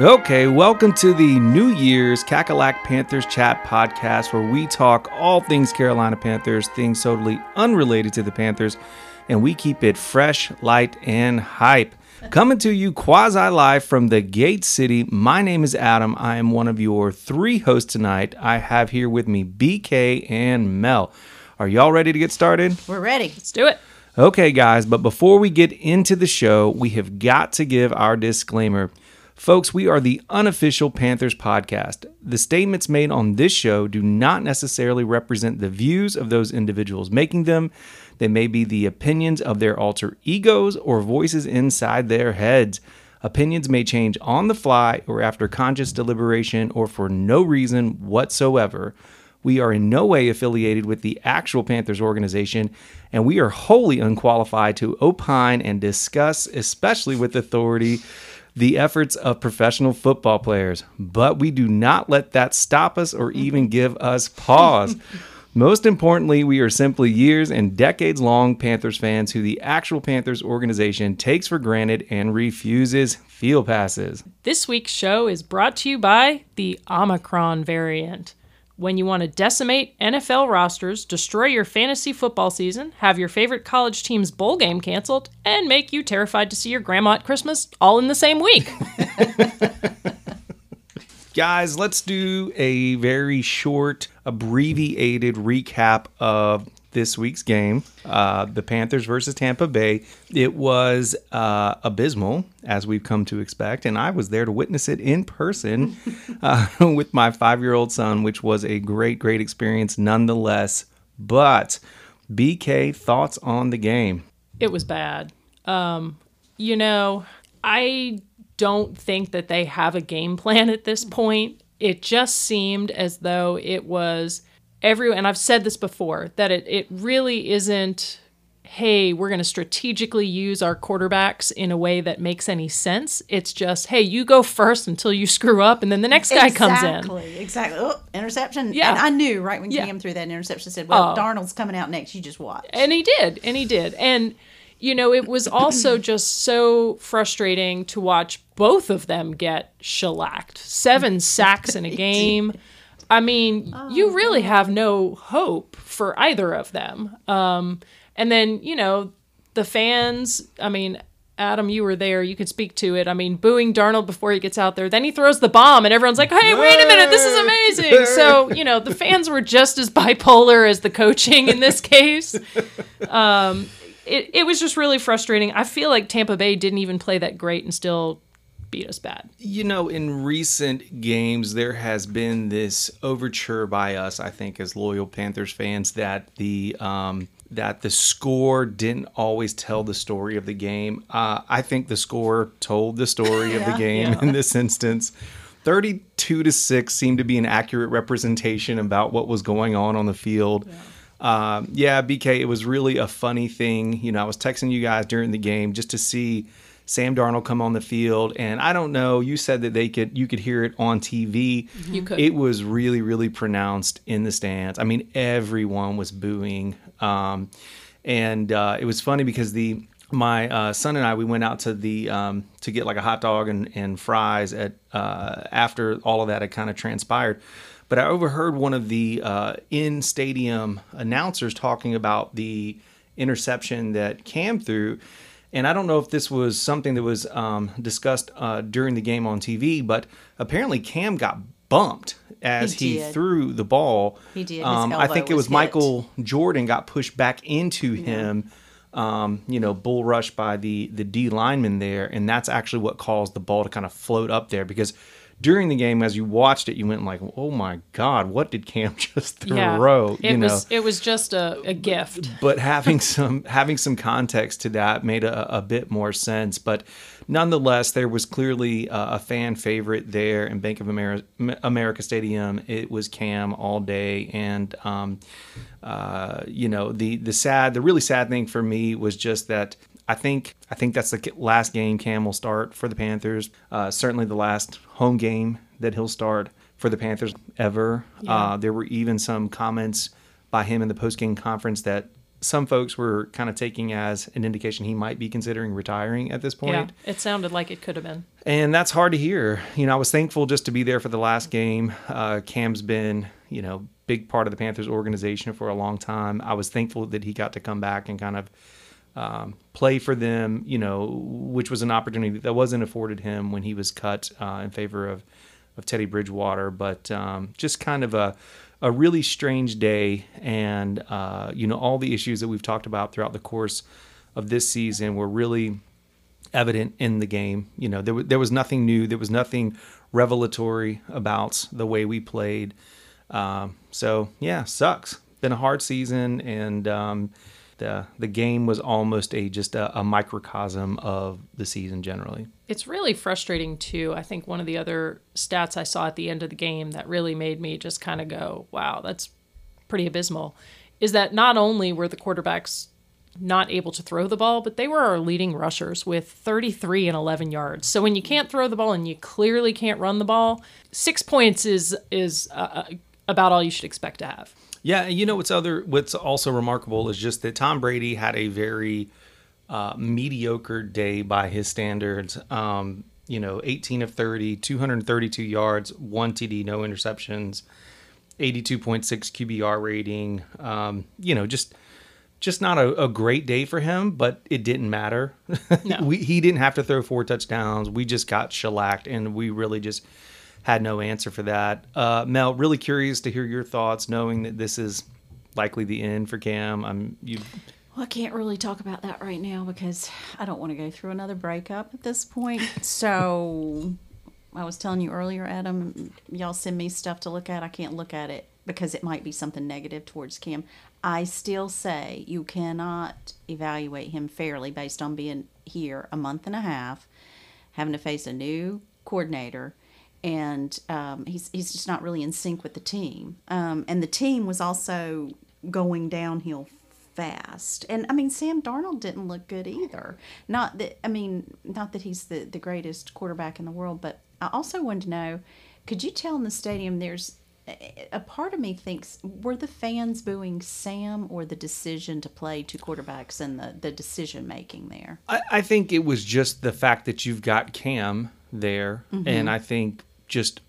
Okay, welcome to the New Year's Cackalack Panthers Chat podcast, where we talk all things Carolina Panthers, things totally unrelated to the Panthers, and we keep it fresh, light, and hype. Coming to you quasi live from the Gate City. My name is Adam. I am one of your three hosts tonight. I have here with me BK and Mel. Are y'all ready to get started? We're ready. Let's do it. Okay, guys, but before we get into the show, we have got to give our disclaimer. Folks, we are the unofficial Panthers podcast. The statements made on this show do not necessarily represent the views of those individuals making them. They may be the opinions of their alter egos or voices inside their heads. Opinions may change on the fly or after conscious deliberation or for no reason whatsoever. We are in no way affiliated with the actual Panthers organization, and we are wholly unqualified to opine and discuss, especially with authority, the efforts of professional football players. But we do not let that stop us or mm-hmm. even give us pause. Most importantly, we are simply years and decades long Panthers fans who the actual Panthers organization takes for granted and refuses field passes. This week's show is brought to you by the Omicron variant. When you want to decimate NFL rosters, destroy your fantasy football season, have your favorite college team's bowl game canceled, and make you terrified to see your grandma at Christmas all in the same week. Guys, let's do a very short, abbreviated recap of this week's game, uh, the Panthers versus Tampa Bay. It was uh, abysmal, as we've come to expect, and I was there to witness it in person uh, with my five year old son, which was a great, great experience nonetheless. But, BK, thoughts on the game? it was bad. Um, you know, I don't think that they have a game plan at this point. It just seemed as though it was every and I've said this before that it it really isn't hey, we're going to strategically use our quarterbacks in a way that makes any sense. It's just, hey, you go first until you screw up and then the next guy comes in. Exactly. Exactly. Oh, interception. Yeah. And I knew right when Yeah. Cam threw that interception, said, "Well, Oh. Darnold's coming out next. You just watch." And he did, and he did. And you know, it was also just so frustrating to watch both of them get shellacked. Seven sacks in a game. I mean, you really have no hope for either of them. Um, and then, you know, the fans, I mean, Adam, you were there. You could speak to it. I mean, booing Darnold before he gets out there. Then he throws the bomb, and everyone's like, hey, wait a minute, this is amazing. So, you know, the fans were just as bipolar as the coaching in this case. Um, it, it was just really frustrating. I feel like Tampa Bay didn't even play that great and still beat us bad. You know, in recent games, there has been this overture by us, I think, as loyal Panthers fans, that the um, that the score didn't always tell the story of the game. Uh, I think the score told the story of the game Yeah. in this instance. 32 to 6 seemed to be an accurate representation about what was going on on the field. Yeah. Um, yeah, BK, it was really a funny thing. You know, I was texting you guys during the game just to see Sam Darnold come on the field, and I don't know. You said that they could, you could hear it on TV. You could. It was really, really pronounced in the stands. I mean, everyone was booing, um, and uh, it was funny because the my uh, son and I we went out to the um, to get like a hot dog and, and fries at uh, after all of that had kind of transpired. But I overheard one of the uh, in stadium announcers talking about the interception that Cam threw. And I don't know if this was something that was um, discussed uh, during the game on TV, but apparently Cam got bumped as He he, threw the ball. He did. Um, I think it was was. Michael Jordan got pushed back into him. Um, you know, bull rush by the the D lineman there, and that's actually what caused the ball to kind of float up there because during the game, as you watched it, you went like, "Oh my God, what did Cam just throw?" it you know, was it was just a, a gift. but having some having some context to that made a, a bit more sense. But nonetheless, there was clearly a, a fan favorite there in Bank of America, America Stadium. It was Cam all day, and um, uh, you know the the sad, the really sad thing for me was just that. I think I think that's the last game Cam will start for the Panthers. Uh, certainly the last home game that he'll start for the Panthers ever. Yeah. Uh, there were even some comments by him in the post game conference that some folks were kind of taking as an indication he might be considering retiring at this point. Yeah, it sounded like it could have been. And that's hard to hear. You know, I was thankful just to be there for the last game. Uh, Cam's been, you know, big part of the Panthers organization for a long time. I was thankful that he got to come back and kind of um, play for them, you know, which was an opportunity that wasn't afforded him when he was cut uh, in favor of, of Teddy Bridgewater. But um, just kind of a, a really strange day. And, uh, you know, all the issues that we've talked about throughout the course of this season were really evident in the game. You know, there, w- there was nothing new, there was nothing revelatory about the way we played. Um, so, yeah, sucks. Been a hard season, and um, the the game was almost a just a, a microcosm of the season generally. It's really frustrating too. I think one of the other stats I saw at the end of the game that really made me just kind of go, "Wow, that's pretty abysmal." Is that not only were the quarterbacks not able to throw the ball, but they were our leading rushers with 33 and 11 yards. So when you can't throw the ball and you clearly can't run the ball, six points is is uh, about all you should expect to have. Yeah, you know what's other what's also remarkable is just that Tom Brady had a very uh, mediocre day by his standards. Um, you know, 18 of 30, 232 yards, one TD, no interceptions, 82.6 QBR rating. Um, you know, just just not a, a, great day for him, but it didn't matter. No. we, he didn't have to throw four touchdowns. We just got shellacked, and we really just had no answer for that. Uh, Mel, really curious to hear your thoughts, knowing that this is likely the end for Cam. I'm you. Well, I can't really talk about that right now because I don't want to go through another breakup at this point. So, I was telling you earlier, Adam, y'all send me stuff to look at. I can't look at it because it might be something negative towards Cam. I still say you cannot evaluate him fairly based on being here a month and a half, having to face a new coordinator, and um, he's he's just not really in sync with the team. Um, and the team was also going downhill fast. And I mean, Sam Darnold didn't look good either. Not that I mean, not that he's the the greatest quarterback in the world, but I also wanted to know, could you tell in the stadium there's a part of me thinks were the fans booing Sam or the decision to play two quarterbacks and the, the decision making there? I, I, think it was just the fact that you've got Cam there, mm-hmm. and I think just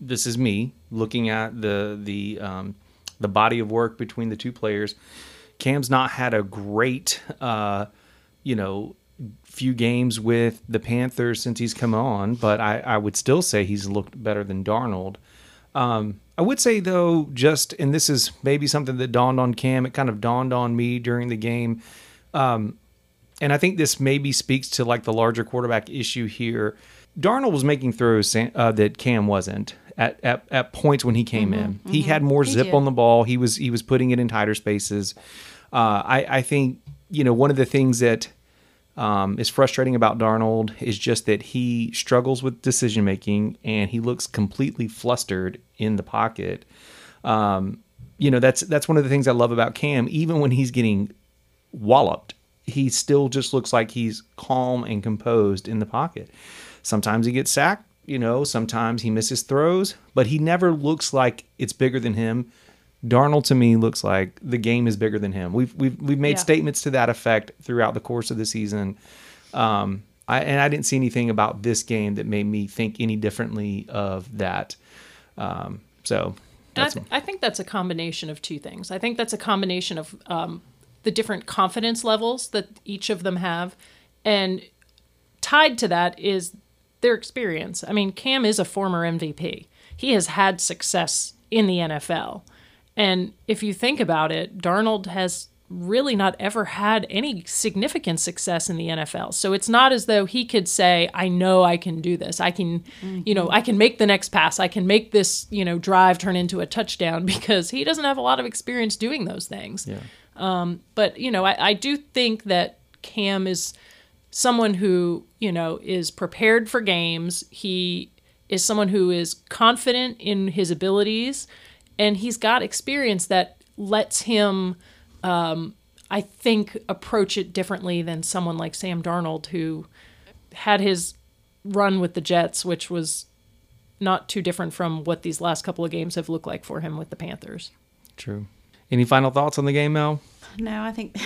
this is me looking at the the um, the body of work between the two players. Cam's not had a great, uh, you know, few games with the Panthers since he's come on, but I, I would still say he's looked better than Darnold. Um, I would say though, just and this is maybe something that dawned on Cam. It kind of dawned on me during the game, um, and I think this maybe speaks to like the larger quarterback issue here. Darnold was making throws uh, that Cam wasn't at, at, at points when he came mm-hmm, in. Mm-hmm. He had more zip on the ball. He was he was putting it in tighter spaces. Uh, I I think you know one of the things that um, is frustrating about Darnold is just that he struggles with decision making and he looks completely flustered in the pocket. Um, you know, that's that's one of the things I love about Cam. Even when he's getting walloped, he still just looks like he's calm and composed in the pocket. Sometimes he gets sacked, you know, sometimes he misses throws, but he never looks like it's bigger than him. Darnold to me looks like the game is bigger than him. We've we've we've made yeah. statements to that effect throughout the course of the season. Um, I, and I didn't see anything about this game that made me think any differently of that. Um, so I, th- I, think that's a combination of two things. I think that's a combination of um, the different confidence levels that each of them have, and tied to that is their experience. I mean, Cam is a former MVP. He has had success in the NFL. And if you think about it, Darnold has really not ever had any significant success in the NFL. So it's not as though he could say, I know I can do this. I can, mm-hmm. you know, I can make the next pass. I can make this, you know, drive turn into a touchdown because he doesn't have a lot of experience doing those things. Yeah. Um, but, you know, I, I do think that Cam is someone who, you know, is prepared for games. He is someone who is confident in his abilities and he's got experience that lets him um, I think approach it differently than someone like Sam Darnold who had his run with the Jets, which was not too different from what these last couple of games have looked like for him with the Panthers. True. Any final thoughts on the game, Mel? No, I think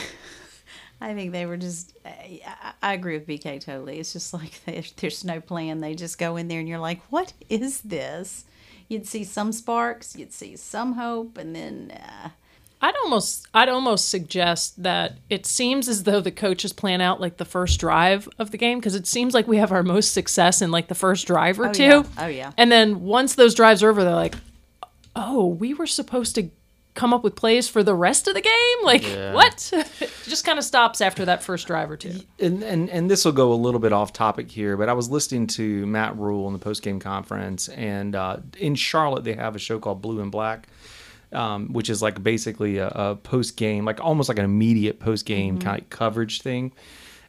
I think they were just. I, I agree with BK totally. It's just like there's, there's no plan. They just go in there and you're like, what is this? You'd see some sparks, you'd see some hope, and then uh, I'd almost I'd almost suggest that it seems as though the coaches plan out like the first drive of the game because it seems like we have our most success in like the first drive or Oh, two. yeah. Oh, yeah. And then once those drives are over, they're like, "Oh, we were supposed to come up with plays for the rest of the game? Like what?" it just kind of stops after that first drive or two. and and, and this will go a little bit off topic here, but I was listening to Matt Rhule in the post game conference, and uh, in Charlotte they have a show called Blue and Black, um, which is like basically a, a post game, like almost like an immediate post game kind of coverage thing.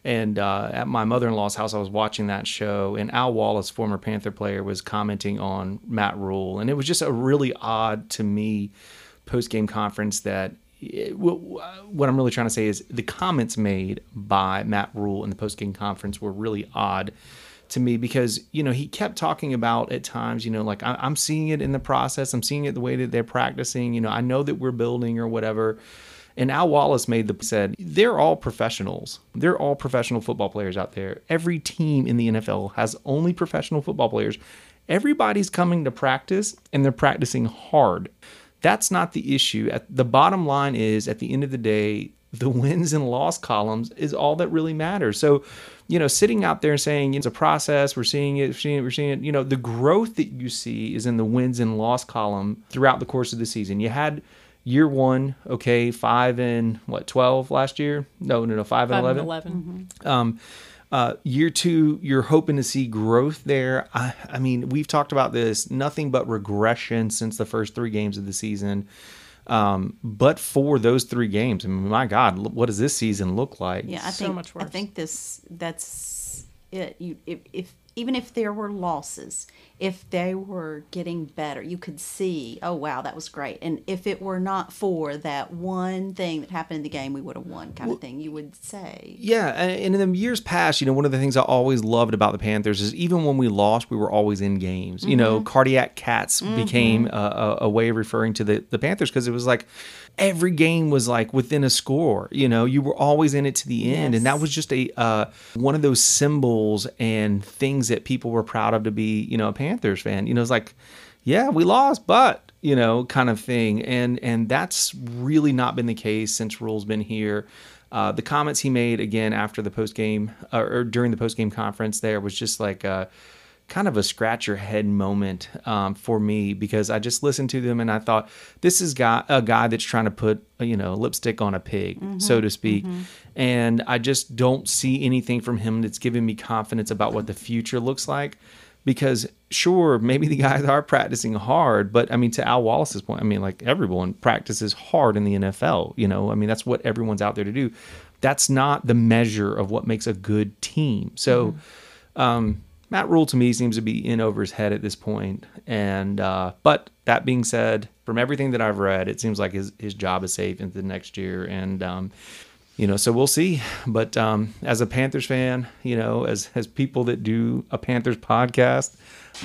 And uh, at my mother in law's house, I was watching that show, and Al Wallace, former Panther player, was commenting on Matt Rhule, and it was just a really odd to me post game conference that eh, it- wh- what I'm really trying to say is the comments made by Matt Rhule in the post game conference were really odd to me because you know he kept talking about at times you know like I- I'm seeing it in the process. I'm seeing it the way that they're practicing. You know I know that we're building or whatever. And Al Wallace made the said they're all professionals. They're all professional football players out there. Every team in the NFL has only professional football players. Everybody's coming to practice and they're practicing hard that's not the issue. At the bottom line is at the end of the day, the wins and loss columns is all that really matters. So, you know, sitting out there and saying it's a process, we're seeing it, we're seeing it, we're seeing it, you know, the growth that you see is in the wins and loss column throughout the course of the season. You had year one, okay, five and what, 12 last year? No, no, no, five and 11. and 11 Um, uh, year two, you're hoping to see growth there. I, I mean, we've talked about this, nothing but regression since the first three games of the season. Um, but for those three games, I mean, my God, what does this season look like? yeah, I So think much I think this that's it. You if, if even if there were losses, if they were getting better, you could see, oh wow, that was great. And if it were not for that one thing that happened in the game, we would have won, kind of thing. You would say. Yeah, and in the years past, you know, one of the things I always loved about the Panthers is even when we lost, we were always in games. You know, mm-hmm. cardiac cats mm-hmm. became a, a, a way of referring to the, the Panthers because it was like every game was like within a score. You know, you were always in it to the end, and that was just a uh, one of those symbols and things that people were proud of to be, you know, a Panthers fan. You know, it's like, yeah, we lost, but you know, kind of thing, and and that's really not been the case since Rhule's been here. Uh, the comments he made again after the post game uh, or during the post game conference there was just like a, kind of a scratch your head moment um, for me because I just listened to them and I thought this is guy, a guy that's trying to put you know lipstick on a pig so to speak. And I just don't see anything from him that's giving me confidence about what the future looks like because sure maybe the guys are practicing hard but i mean to al wallace's point i mean like everyone practices hard in the nfl you know? I mean that's what everyone's out there to do. That's not the measure of what makes a good team. So um, matt rhule to me seems to be in over his head at this point. and uh, but that being said from everything that i've read it seems like his, his job is safe into the next year and um, you know, so we'll see. But um, as a Panthers fan, you know, as as people that do a Panthers podcast,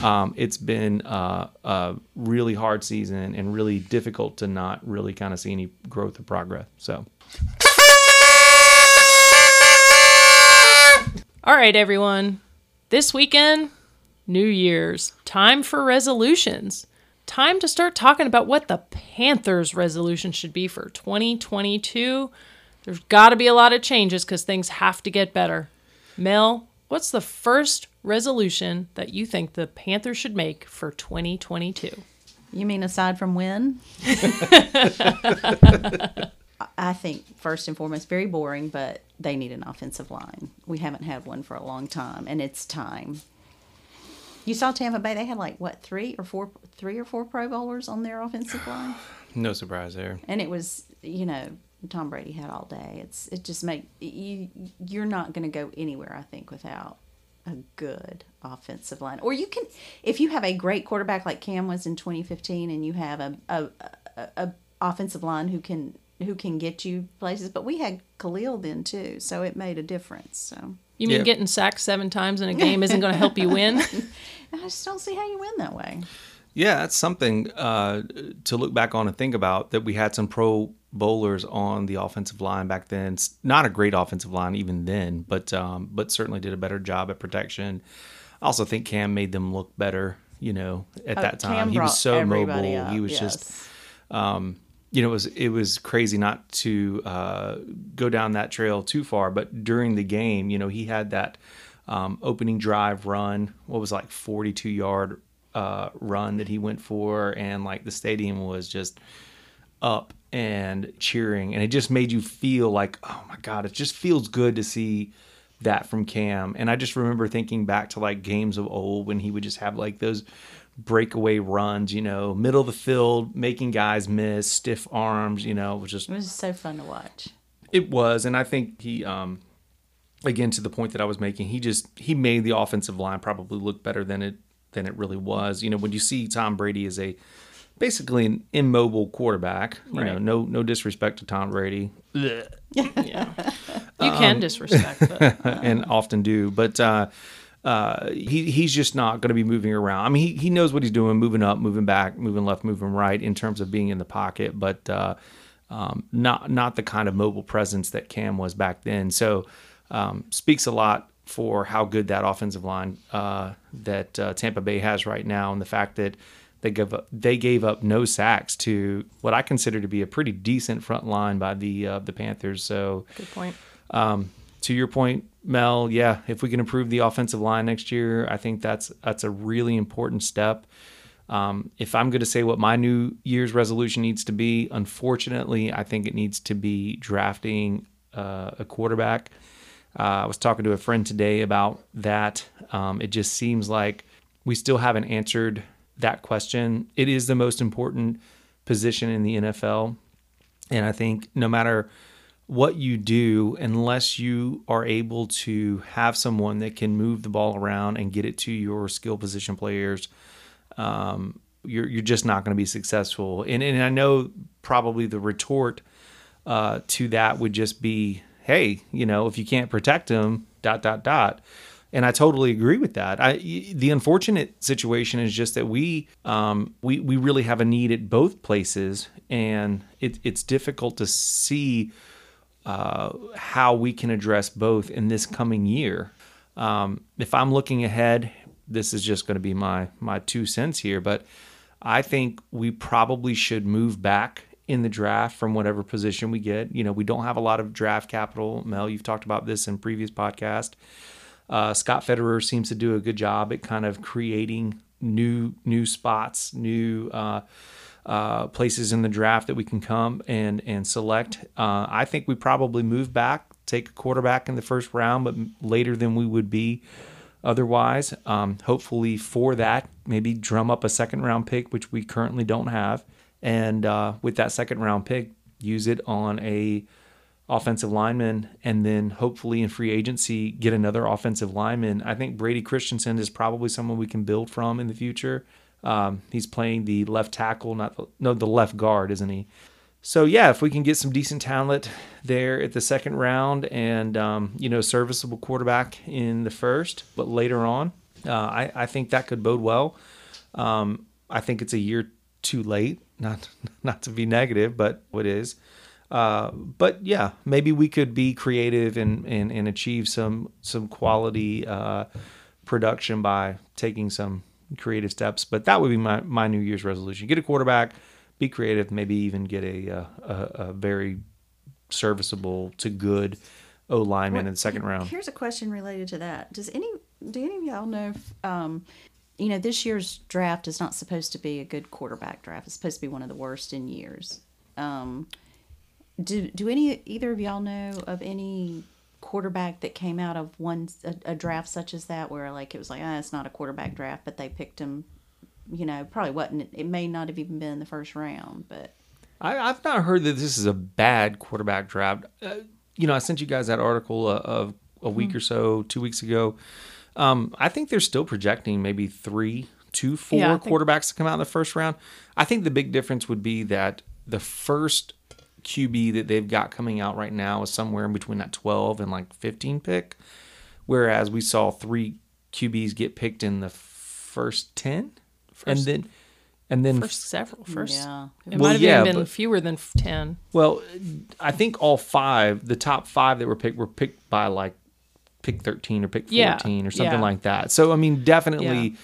um, it's been uh, a really hard season and really difficult to not really kind of see any growth or progress. So All right, everyone. This weekend, New Year's. Time for resolutions. Time to start talking about what the Panthers' resolution should be for 2022. There's got to be a lot of changes because things have to get better. Mel, what's the first resolution that you think the Panthers should make for 2022? You mean aside from win? I think first and foremost, very boring, but they need an offensive line. We haven't had one for a long time, and it's time. You saw Tampa Bay; they had like what three or four, three or four Pro Bowlers on their offensive line, no surprise there. and it was you know Tom Brady had all day. It's it just make you you're not going to go anywhere. I think without a good offensive line, or you can if you have a great quarterback like Cam was in 2015, and you have a a, a, a offensive line who can who can get you places. But we had Kalil then too, so it made a difference. So You mean Yeah. getting sacked seven times in a game isn't going to help you win? I just don't see how you win that way. Yeah, that's something uh, to look back on and think about that we had some pro bowlers on the offensive line back then. It's not a great offensive line even then, but um, but certainly did a better job at protection. I also think Cam made them look better. You know, at Oh, that time Cam he was so mobile. up, he was yes. just you know, it was it was crazy not to uh, go down that trail too far. But during the game, you know, he had that um, opening drive run. What was like forty two yard uh, run that he went for, and like the stadium was just up and cheering, and it just made you feel like, oh my god, it just feels good to see that from Cam. And I just remember thinking back to like games of old when he would just have like those breakaway runs, you know, middle of the field, making guys miss, stiff arms, you know, it was just It was so fun to watch. it was, and I think he, um, again, to the point that I was making, he just he made the offensive line probably look better than it than it really was. You know, when you see Tom Brady as a basically an immobile quarterback, you know, no no disrespect to Tom Brady, Yeah. You Um, can disrespect, but and often do, but. uh uh, he he's just not going to be moving around. I mean, he, he knows what he's doing, moving up, moving back, moving left, moving right in terms of being in the pocket, but uh, um, not not the kind of mobile presence that Cam was back then. So um, speaks a lot for how good that offensive line uh, that uh, Tampa Bay has right now, and the fact that they gave up, they gave up no sacks to what I consider to be a pretty decent front line by the uh, the Panthers. So good point. to your point, Mel, yeah, if we can improve the offensive line next year, I think that's that's a really important step. Um, if I'm going to say what my New Year's resolution needs to be, unfortunately, I think it needs to be drafting uh, a quarterback. Uh, I was talking to a friend today about that. Um, it just seems like we still haven't answered that question. It is the most important position in the NFL. And I think no matter what you do, unless you are able to have someone that can move the ball around and get it to your skill position players, um, you're you're just not going to be successful. And and I know probably the retort uh, to that would just be, hey, you know, if you can't protect them, dot dot dot. And I totally agree with that. I, the unfortunate situation is just that we um, we we really have a need at both places, and it, it's difficult to see uh, how we can address both in this coming year. Um, if I'm looking ahead, this is just going to be my my two cents here, but I think we probably should move back in the draft from whatever position we get. You know, we don't have a lot of draft capital. Mel, you've talked about this in previous podcast. Uh, Scott Fitterer seems to do a good job at kind of creating new new spots, new uh, uh, places in the draft that we can come and and select. Uh, I think we probably move back, take a quarterback in the first round, but later than we would be otherwise. Um, hopefully, for that, maybe drum up a second round pick, which we currently don't have, and uh, with that second round pick, use it on a offensive lineman, and then hopefully in free agency get another offensive lineman. I think Brady Christensen is probably someone we can build from in the future. Um, he's playing the left tackle, not the, no the left guard, isn't he? So yeah, if we can get some decent talent there at the second round, and um, you know serviceable quarterback in the first, but later on, uh, I, I think that could bode well. Um, I think it's a year too late, not not to be negative, but it is. Uh, but yeah, maybe we could be creative and, and, and achieve some some quality uh, production by taking some creative steps. But that would be my, my New Year's resolution: get a quarterback, be creative, maybe even get a uh, a, a very serviceable to good O lineman in the second round. Here's a question related to that. Does any do any of y'all know if um, you know this year's draft is not supposed to be a good quarterback draft. It's supposed to be one of the worst in years. Um, do do any either of y'all know of any quarterback that came out of one a, a draft such as that where like it was like ah, it's not a quarterback draft, but they picked him. You know, probably wasn't. It may not have even been in the first round, but I, I've not heard that this is a bad quarterback draft. Uh, you know, I sent you guys that article uh, of a week or so, two weeks ago. Um, I think they're still projecting maybe three, two, four Yeah, I think- quarterbacks to come out in the first round. I think the big difference would be that the first QB that they've got coming out right now is somewhere in between that 12 and like 15 pick, whereas we saw three QBs get picked in the first 10. and then and then First several, first. Yeah. It Well, might have yeah, even been but- fewer than 10. Well, I think all five, the top five that were picked, were picked by like pick 13 or pick 14 Yeah, or something yeah. like that. So, I mean, definitely Yeah.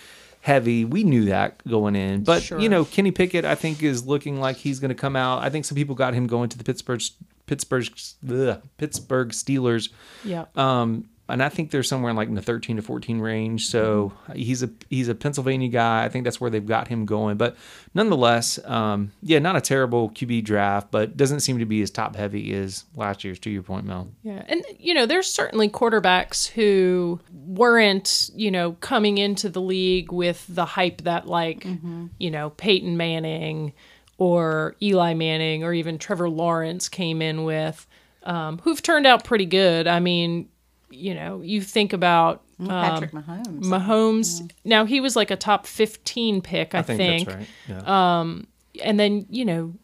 Heavy. We knew that going in. But, Sure. you know, Kenny Pickett, I think, is looking like he's going to come out. I think some people got him going to the Pittsburgh, Pittsburgh, ugh, Pittsburgh Steelers. Yeah. Um, and I think they're somewhere in like in the 13 to 14 range. So he's a he's a Pennsylvania guy. I think that's where they've got him going. But nonetheless, um, yeah, not a terrible QB draft, but doesn't seem to be as top heavy as last year's. To your point, Mel. Yeah. And, you know, there's certainly quarterbacks who weren't, you know, coming into the league with the hype that, like, you know, Peyton Manning or Eli Manning or even Trevor Lawrence came in with, um, who've turned out pretty good. I mean, you know, you think about Patrick um, Mahomes. Mahomes. Now, he was like a top 15 pick, I, I think, that's right. Yeah. Um, and then you know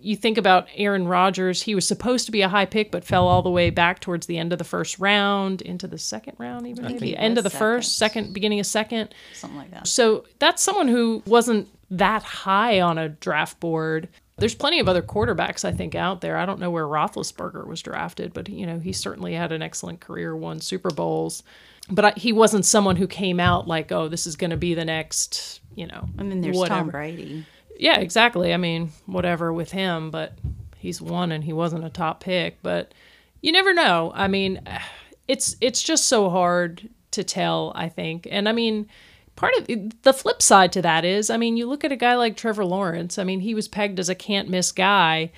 you think about Aaron Rodgers he was supposed to be a high pick but fell all the way back towards the end of the first round into the second round even maybe end of the was first second. second beginning of second something like that. so that's someone who wasn't that high on a draft board there's plenty of other quarterbacks I think out there. I don't know where Roethlisberger was drafted, but you know he certainly had an excellent career, won Super Bowls, but I, he wasn't someone who came out like, oh, this is going to be the next, you know, And then there's whatever. Tom Brady. Yeah, exactly. I mean, whatever with him, but he's won and he wasn't a top pick. But you never know. I mean, it's it's just so hard to tell. I think, and I mean, part of the flip side to that is, I mean, you look at a guy like Trevor Lawrence. I mean, he was pegged as a can't miss guy,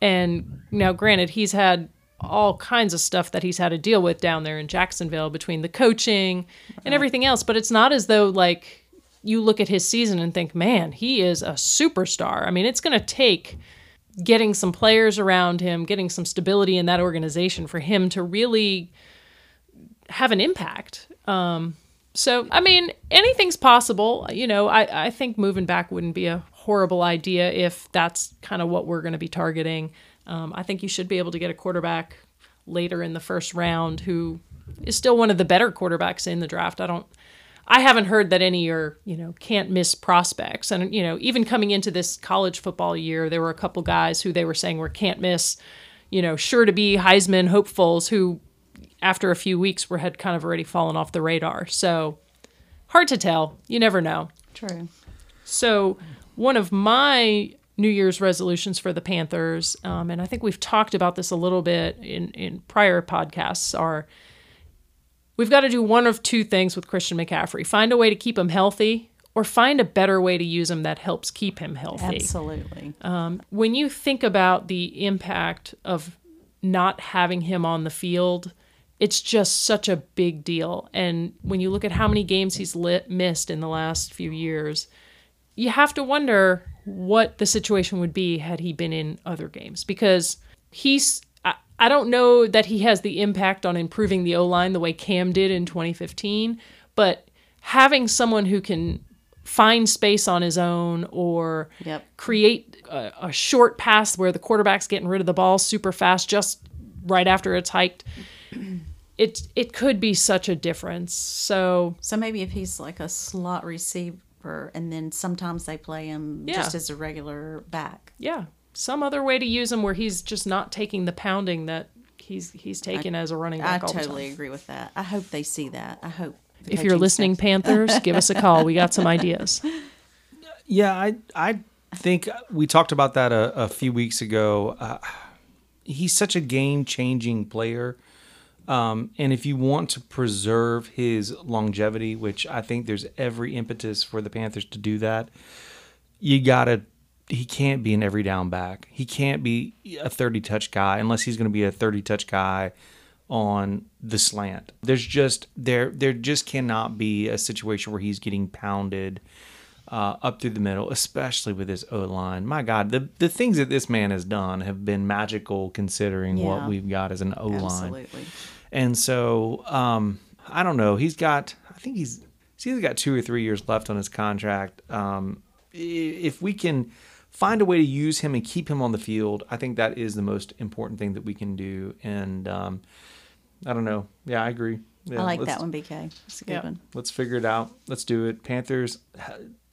and now, granted, he's had all kinds of stuff that he's had to deal with down there in Jacksonville between the coaching and everything else. But it's not as though like you look at his season and think, man, he is a superstar. I mean, it's going to take getting some players around him, getting some stability in that organization for him to really have an impact. Um, so, I mean, anything's possible. You know, I, I think moving back wouldn't be a horrible idea if that's kind of what we're going to be targeting. Um, I think you should be able to get a quarterback later in the first round who is still one of the better quarterbacks in the draft. I don't. I haven't heard that any are, you know, can't miss prospects. And, you know, even coming into this college football year, there were a couple guys who they were saying were can't miss, you know, sure to be Heisman hopefuls who, after a few weeks, were had kind of already fallen off the radar. So hard to tell. You never know. True. So, one of my New Year's resolutions for the Panthers, um, and I think we've talked about this a little bit in, in prior podcasts, are we've got to do one of two things with Christian McCaffrey find a way to keep him healthy or find a better way to use him that helps keep him healthy Absolutely. when you think about the impact of not having him on the field, it's just such a big deal. And when you look at how many games he's lit, missed in the last few years, you have to wonder what the situation would be had he been in other games because he's. I, I don't know that he has the impact on improving the O line the way Cam did in 2015, but having someone who can find space on his own or Yep. create a, a short pass where the quarterback's getting rid of the ball super fast just right after it's hiked. It it could be such a difference. So So maybe if he's like a slot receiver, and then sometimes they play him Yeah. just as a regular back. yeah, some other way to use him where he's just not taking the pounding that he's he's taking as a running I back all the totally time. agree with that. I hope they see that. I hope. If you're listening, staff- Panthers, give us a call. We got some ideas. Yeah, I I think we talked about that a, a few weeks ago. Uh, he's such a game changing player. Um, and if you want to preserve his longevity, which I think there's every impetus for the Panthers to do that, you gotta. He can't be an every down back. He can't be a 30 touch guy unless he's going to be a 30 touch guy on the slant. There's just there there just cannot be a situation where he's getting pounded uh, up through the middle, especially with his O line. My God, the the things that this man has done have been magical considering what we've got as an O line. Absolutely. And so um, I don't know. He's got I think he's he's either got two or three years left on his contract. Um, if we can find a way to use him and keep him on the field, I think that is the most important thing that we can do. And um, I don't know. Yeah, I agree. Yeah, I like that one, BK. It's a good Yeah. one. Let's figure it out. Let's do it. Panthers,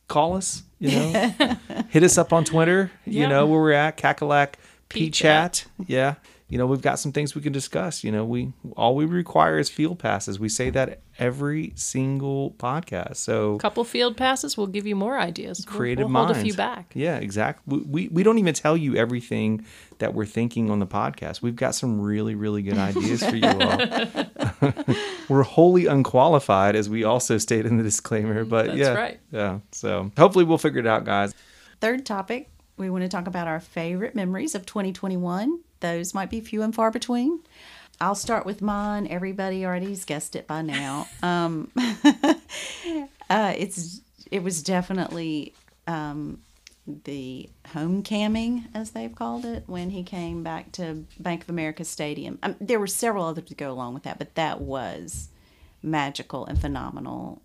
call us. You know, hit us up on Twitter. You Yeah. know where we're at. Cackalack P P chat. Yeah. You know, we've got some things we can discuss. You know, we all we require is field passes. We say that every single podcast. So a couple field passes will give you more ideas. We'll- creative we'll, minds. hold a few back. Yeah, exactly. We, we we don't even tell you everything that we're thinking on the podcast. We've got some really really good ideas for you all. we're wholly unqualified, as we also state in the disclaimer. Mm, but That's yeah, right. Yeah. So hopefully we'll figure it out, guys. Third topic, we want to talk about our favorite memories of 2021. Those might be few and far between. I'll start with mine. Everybody already's guessed it by now. Um, uh, it's it was definitely um, the home camming, as they've called it, when he came back to Bank of America Stadium. Um, there were several others to go along with that, but that was magical and phenomenal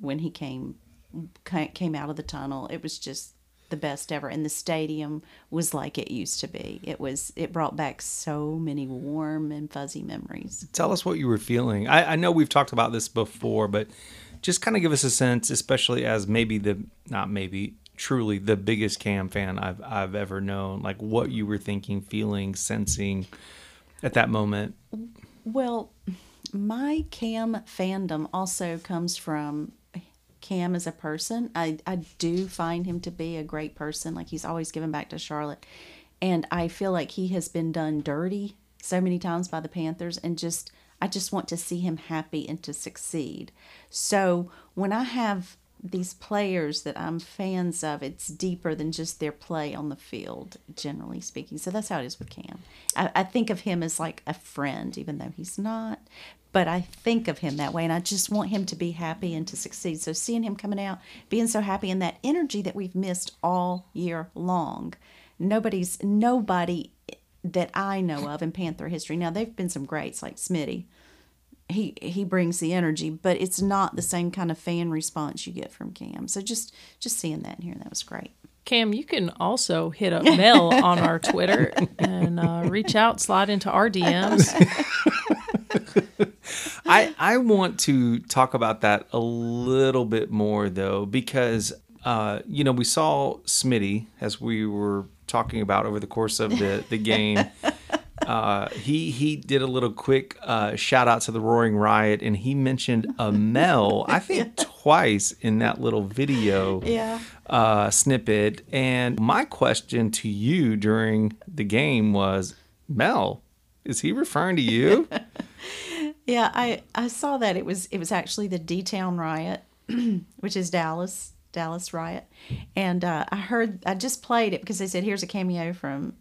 when he came came out of the tunnel. It was just the best ever, and the stadium was like it used to be. It was. It brought back so many warm and fuzzy memories. Tell us what you were feeling. I, I know we've talked about this before, but just kind of give us a sense, especially as maybe the not maybe truly the biggest Cam fan I've I've ever known. Like what you were thinking, feeling, sensing at that moment. Well, my Cam fandom also comes from Cam as a person. I, I do find him to be a great person. Like he's always given back to Charlotte. And I feel like he has been done dirty so many times by the Panthers and just I just want to see him happy and to succeed. So when I have these players that I'm fans of, it's deeper than just their play on the field, generally speaking. So that's how it is with Cam. I, I think of him as like a friend, even though he's not. But I think of him that way, and I just want him to be happy and to succeed. So seeing him coming out, being so happy, and that energy that we've missed all year long, nobody's nobody that I know of in Panther history. Now they've been some greats like Smitty, he he brings the energy, but it's not the same kind of fan response you get from Cam. So just just seeing that and hearing that was great. Cam, you can also hit up Mel on our Twitter and uh, reach out, slide into our DMs. I I want to talk about that a little bit more though because uh, you know we saw Smitty as we were talking about over the course of the the game. Uh, he he did a little quick uh, shout out to the Roaring Riot and he mentioned a Mel I think twice in that little video Yeah. uh, snippet. And my question to you during the game was, Mel, is he referring to you? Yeah, I I saw that it was it was actually the D Town riot, which is Dallas Dallas riot, and uh, I heard I just played it because they said here's a cameo from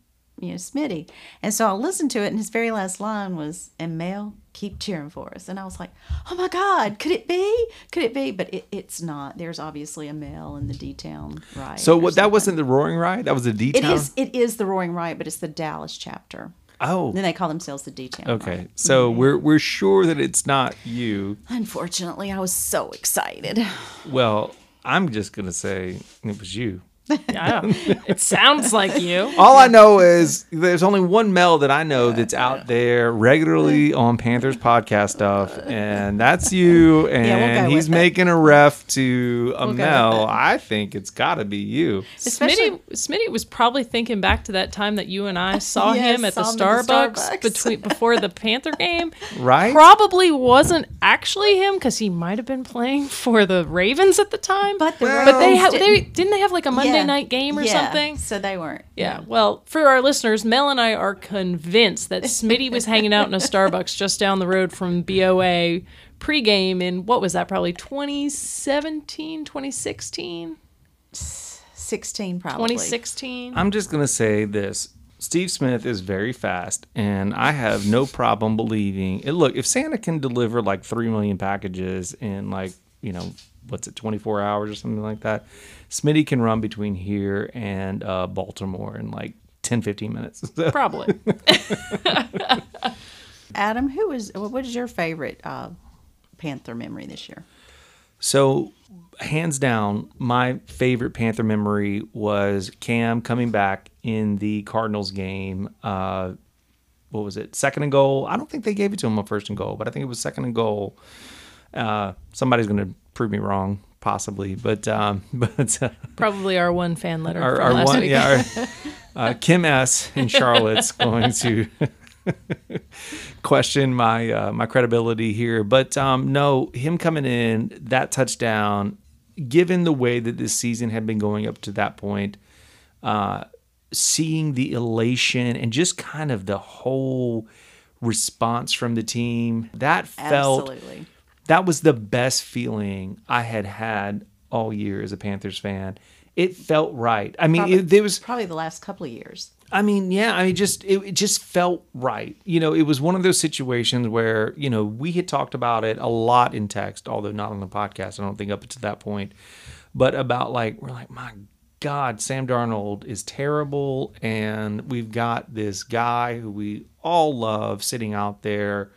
you know Smitty, and so I listened to it, and his very last line was "And Mel, keep cheering for us," and I was like, oh my God, could it be? Could it be? But it, it's not. There's obviously a Mel in the D Town riot. so what? That wasn't the Roaring Riot. That was the D It Town. is. It is the Roaring Riot, but it's the Dallas chapter. Oh, Then they call themselves the D Town. okay. So we're we're sure that it's not you. Unfortunately, I was so excited. Well, I'm just gonna say it was you. Yeah, it sounds like you. All I know is there's only one Mel that I know that's out there regularly on Panthers podcast stuff, and that's you. And Yeah, we'll he's with it. making a ref to a We'll Mel. I think it's got to be you. Especially- Smitty, Smitty was probably thinking back to that time that you and I saw Yes, him at the saw him at the Starbucks, Starbucks. between before the Panther game. Right? Probably wasn't actually him because he might have been playing for the Ravens at the time. But the Well- but they Ravens have didn't- they didn't they have like a Monday Yeah. Night game or Yeah, something? So they weren't. Yeah. Well, for our listeners, Mel and I are convinced that Smitty was hanging out in a Starbucks just down the road from BOA pregame in what was that? Probably 2017, 2016, 16 probably. 2016. I'm just going to say this. Steve Smith is very fast, and I have no problem believing. it. look, if Santa can deliver like 3 million packages in like, you know, what's it, 24 hours or something like that, Smitty can run between here and uh, Baltimore in like 10, 15 minutes. So- Probably. Adam, who is what is your favorite uh, Panther memory this year? So, hands down, my favorite Panther memory was Cam coming back in the Cardinals game. Uh, what was it? Second and goal. I don't think they gave it to him on first and goal, but I think it was second and goal. Uh, somebody's going to prove me wrong, possibly, but um, but uh, Probably our one fan letter our, from our last one, week. yeah, our, uh, Kim S in Charlotte's going to question my uh, my credibility here. But um, no, him coming in that touchdown, given the way that this season had been going up to that point, uh, seeing the elation and just kind of the whole response from the team, that felt Absolutely. That was the best feeling I had had all year as a Panthers fan. It felt right. I mean, Probably, it, there was probably the last couple of years. I mean, yeah, I mean, just it, it just felt right. You know, it was one of those situations where you know we had talked about it a lot in text, although not on the podcast. I don't think up to that point, but about like we're like, my God, Sam Darnold is terrible, and we've got this guy who we all love sitting out there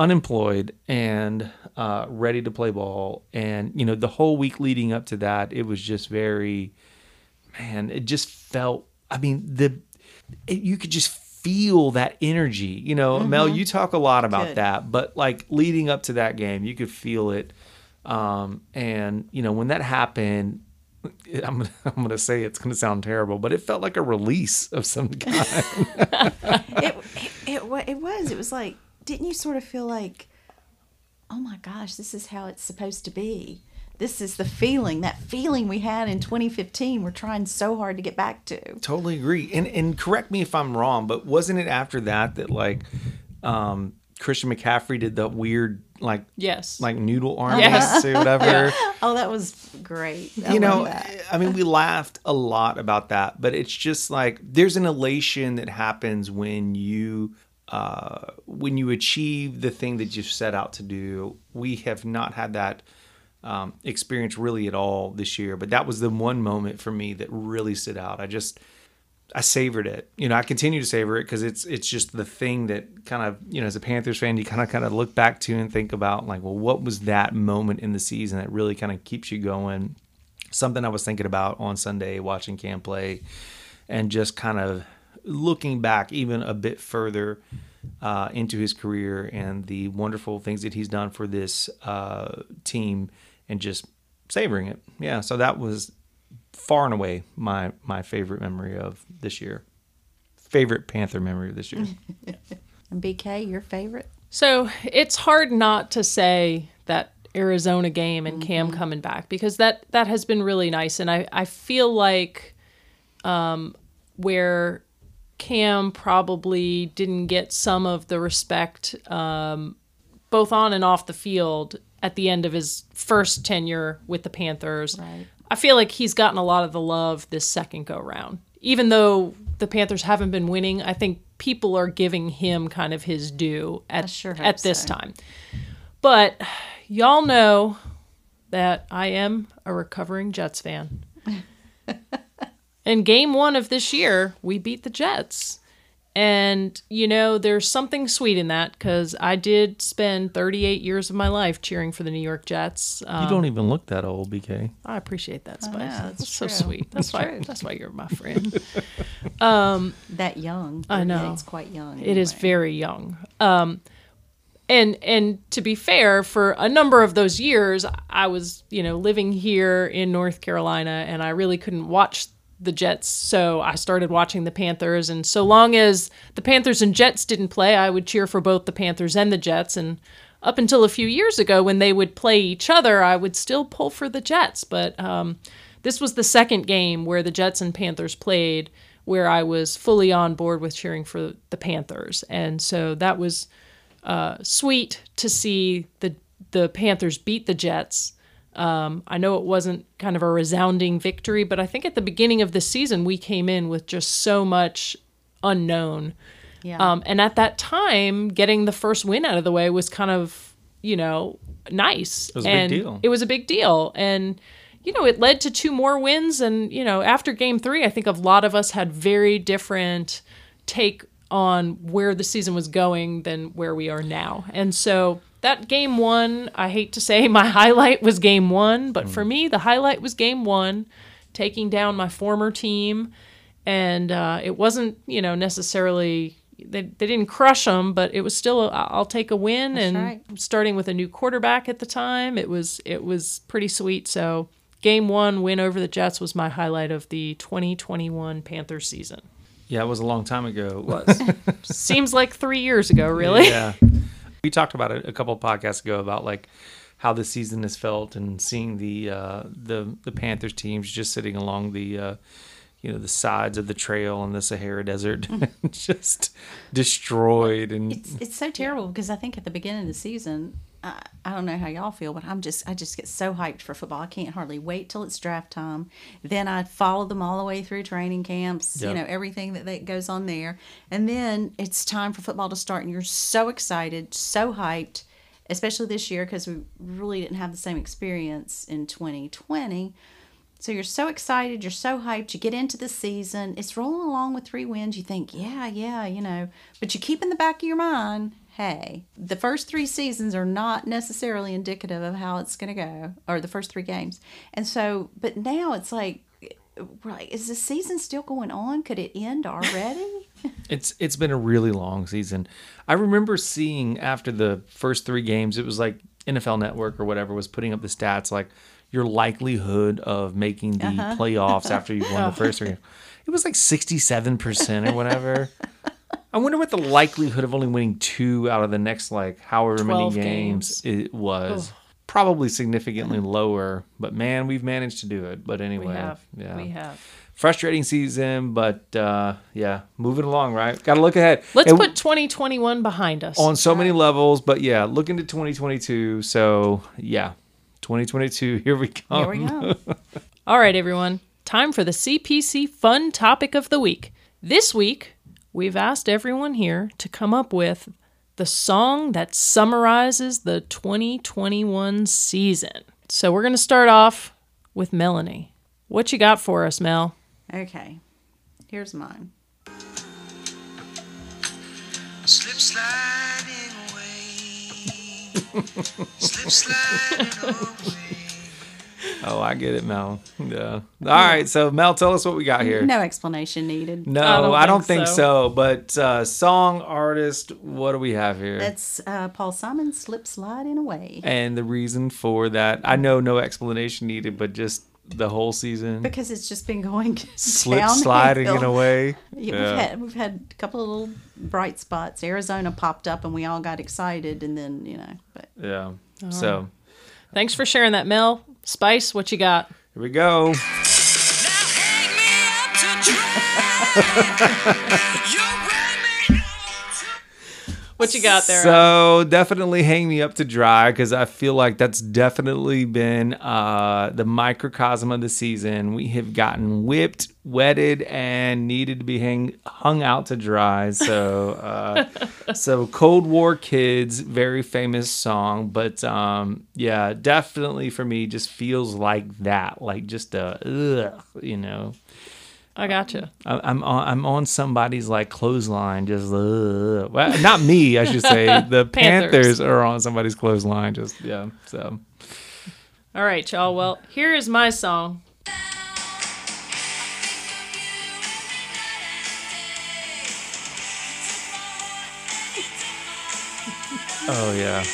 unemployed and uh, ready to play ball. And you know, the whole week leading up to that, it was just very, man, it just felt. I mean, the it, you could just feel that energy. You know, Mel, you talk a lot about Good. that, but like leading up to that game, you could feel it. Um, and you know, when that happened. I'm gonna, I'm gonna say it's gonna sound terrible, but it felt like a release of some kind. it, it, it, it was. It was like, didn't you sort of feel like, oh my gosh, this is how it's supposed to be? This is the feeling, that feeling we had in 2015. We're trying so hard to get back to. Totally agree. And and correct me if I'm wrong, but wasn't it after that that like um Christian McCaffrey did the weird like Yes. like noodle arm Yes. or whatever. Oh, that was great. I you know, that. I mean, we laughed a lot about that, but it's just like there's an elation that happens when you uh, when you achieve the thing that you've set out to do. We have not had that um, experience really at all this year, but that was the one moment for me that really stood out. I just I savored it. You know, I continue to savor it because it's it's just the thing that kind of you know as a Panthers fan you kind of kind of look back to and think about like, well, what was that moment in the season that really kind of keeps you going? Something I was thinking about on Sunday watching Cam play, and just kind of looking back even a bit further uh, into his career and the wonderful things that he's done for this uh, team, and just savoring it. Yeah, so that was far and away my my favorite memory of this year. Favorite Panther memory of this year. And BK, your favorite? So it's hard not to say that Arizona game and Cam coming back because that that has been really nice, and I I feel like um, where Cam probably didn't get some of the respect um, both on and off the field at the end of his first tenure with the Panthers. Right. I feel like he's gotten a lot of the love this second go round. Even though the Panthers haven't been winning, I think people are giving him kind of his due at sure at this so. time. But y'all know that I am a recovering Jets fan. In game 1 of this year, we beat the Jets. And, you know, there's something sweet in that because I did spend 38 years of my life cheering for the New York Jets. Um, you don't even look that old, BK. I appreciate that, Spice. know, that's that's so sweet. That's That's why. true. That's why you're my friend. That young. I know. It's quite young. It is anyway. very young. Um, and and to be fair, for a number of those years, I was you know living here in North Carolina, and I really couldn't watch the Jets, so I started watching the Panthers. And so long as the Panthers and Jets didn't play, I would cheer for both the Panthers and the Jets. And up until a few years ago, when they would play each other, I would still pull for the Jets. But um, this was the second game where the Jets and Panthers played, where I was fully on board with cheering for the Panthers, and so that was uh, sweet to see the the Panthers beat the Jets. Um, I know it wasn't kind of a resounding victory, but I think at the beginning of the season we came in with just so much unknown. Yeah. Um, and at that time, getting the first win out of the way was kind of, you know, nice. It was a big and deal. It was a big deal. And, you know, it led to two more wins. And, you know, after game three, I think a lot of us had very different take on where the season was going than where we are now. And so that game one, I hate to say my highlight was game one, but for me, the highlight was game one, taking down my former team. And uh, it wasn't, you know, necessarily, they, they didn't crush them, but it was still a, I'll take a win. That's and right. starting with a new quarterback at the time, it was it was pretty sweet. So game one win over the Jets was my highlight of the 2021 Panthers season. Yeah, it was a long time ago. It Was seems like three years ago, really. Yeah. We talked about it a couple of podcasts ago about like how the season has felt and seeing the uh, the the Panthers teams just sitting along the uh, you know the sides of the trail in the Sahara Desert, just destroyed and It's it's so terrible because I think at the beginning of the season, I, I don't know how y'all feel, but I'm just I just get so hyped for football. I can't hardly wait till it's draft time. Then I follow them all the way through training camps. Yep. You know everything that, that goes on there, and then it's time for football to start, and you're so excited, so hyped. Especially this year because we really didn't have the same experience in 2020. So you're so excited, you're so hyped, you get into the season, it's rolling along with three wins. You think, yeah, yeah, you know, but you keep in the back of your mind, hey, the first three seasons are not necessarily indicative of how it's going to go, or the first three games. And so, but now it's like, we're like, is the season still going on? Could it end already? It's it's been a really long season. I remember seeing after the first three games, it was like NFL Network or whatever was putting up the stats like your likelihood of making the uh-huh. playoffs after you won the first three. It was like sixty seven percent or whatever. I wonder what the likelihood of only winning two out of the next like however many 12 games, it was. Probably significantly lower, but man, we've managed to do it. But anyway, We have. yeah, We have. frustrating season, but uh, yeah, moving along, right? Got to look ahead. Let's And put 2021 behind us. on so many levels, but yeah, look into 2022. So yeah, 2022, here we come. Here we go. All right, everyone. Time for the CPC fun topic of the week. This week, we've asked everyone here to come up with the song that summarizes the 2021 season. So we're going to start off with Melanie. What you got for us, Mel? Okay, here's mine. Slip sliding away. Slip sliding away. Oh, I get it, Mel. Yeah. All right, so Mel, tell us what we got here. No explanation needed. No, I don't, think, think so. But uh, song artist, what do we have here? That's uh, Paul Simon slip sliding away. and the reason for that, I know no explanation needed, but just the whole season Because it's just been going slip downhill. sliding in a way. Yeah, Yeah. We've had we've had a couple of little bright spots. Arizona popped up and we all got excited, and then you know, but Yeah. So Thanks for sharing that, Mel. Spice, what you got? here we go. What you got there? So definitely hang me up to dry because I feel like that's definitely been uh, the microcosm of the season. We have gotten whipped, wetted, and needed to be hang, hung out to dry. So, uh, so Cold War Kids, very famous song, but um, yeah, definitely for me, just feels like that, like just a ugh, you know. I got you. I- I'm on, I'm on somebody's like clothesline, just ugh. Well, not me, I should say. The Panthers. Panthers are on somebody's clothesline, just yeah. So All right, y'all. Well, here is my song. oh yeah,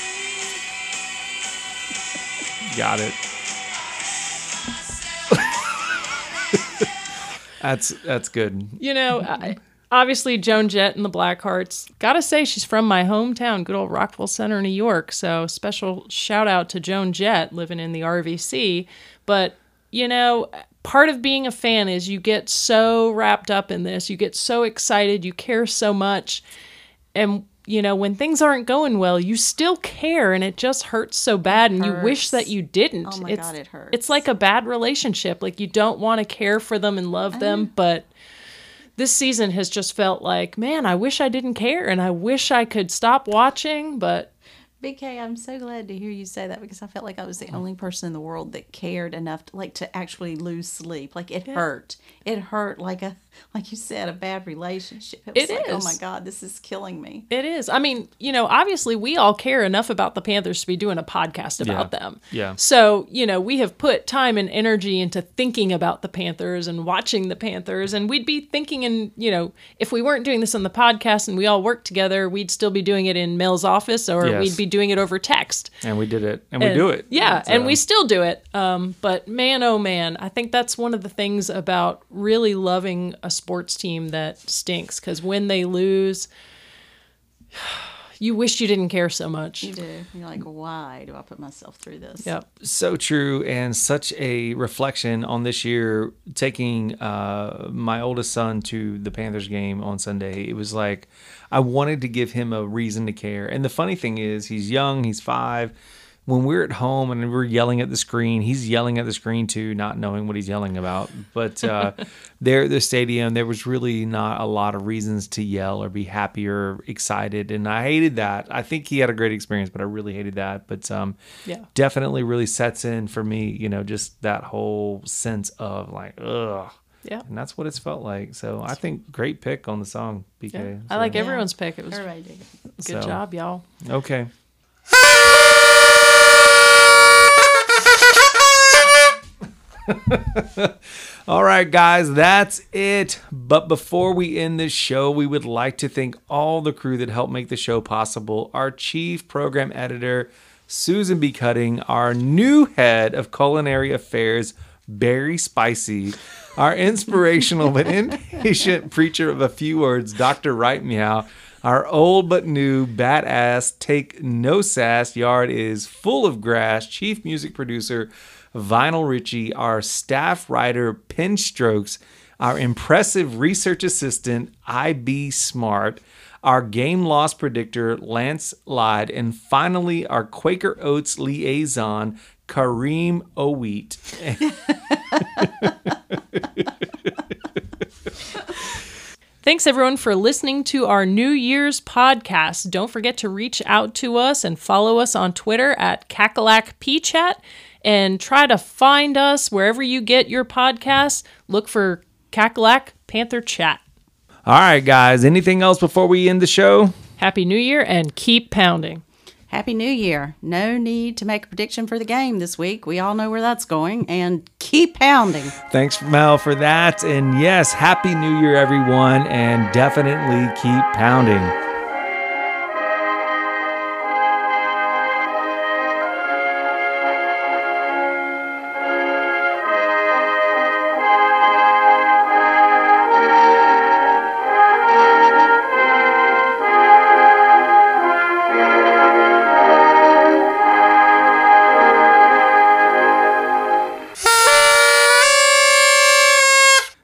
got it. that's that's good. You know, I, obviously Joan Jett and the Blackhearts. Gotta say, she's from my hometown, good old Rockville Center, New York. So special shout out to Joan Jett living in the RVC. But you know, part of being a fan is you get so wrapped up in this, you get so excited, you care so much, and you know when things aren't going well you still care and it just hurts so bad and you wish that you didn't Oh my it's, God, it hurts. it's like a bad relationship like you don't want to care for them and love them but this season has just felt like, man, I wish I didn't care and I wish I could stop watching, but Big K, I'm so glad to hear you say that because I felt like I was the oh. only person in the world that cared enough to like to actually lose sleep. Like it hurt. It hurt like a like you said, a bad relationship. It, It was like, oh my God, this is killing me. It is. I mean, you know, obviously we all care enough about the Panthers to be doing a podcast about Yeah. them. Yeah. So, you know, we have put time and energy into thinking about the Panthers and watching the Panthers. And we'd be thinking, and you know, if we weren't doing this on the podcast and we all worked together, we'd still be doing it in Mel's office or Yes. we'd be doing it over text. And we did it. And we do it. Yeah, and So- we still do it. Um, but man, oh man, I think that's one of the things about really loving a sports team that stinks because when they lose, you wish you didn't care so much. You do. You're like, why do I put myself through this? Yep. so true and such a reflection on this year taking uh, my oldest son to the panthers game on sunday it was like i wanted to give him a reason to care and the funny thing is he's young he's five when we're at home and we're yelling at the screen he's yelling at the screen too not knowing what he's yelling about but uh, there at the stadium there was really not a lot of reasons to yell or be happy or excited and i hated that i think he had a great experience but i really hated that but um, Yeah. definitely really sets in for me, you know, just that whole sense of like, ugh. Yeah. And that's what it's felt like. So I think great pick on the song, BK. Yeah. I So- like Yeah. everyone's pick. It was Everybody did good So- job, y'all. Okay. All right, guys, that's it. But before we end this show, we would like to thank all the crew that helped make the show possible. Our chief program editor, Susan B. Cutting, our new head of culinary affairs, Barry Spicy, our inspirational but impatient preacher of a few words, Dr. Right Meow, our old but new badass take no sass yard is full of grass, chief music producer, Vinyl Richie, our staff writer, Pinstrokes, our impressive research assistant, IB Smart, our game loss predictor, Lance Lied, and finally our Quaker Oats liaison, Kareem Oweet. Thanks everyone for listening to our New Year's podcast. Don't forget to reach out to us and follow us on Twitter at CackalackPChat and try to find us wherever you get your podcasts. Look for Cackalack Panther Chat. All right, guys, anything else before we end the show? Happy New Year and keep pounding. Happy New Year. No need to make a prediction for the game this week. We all know where that's going. And keep pounding. Thanks, Mel, for that. And yes, Happy New Year, everyone, and definitely keep pounding.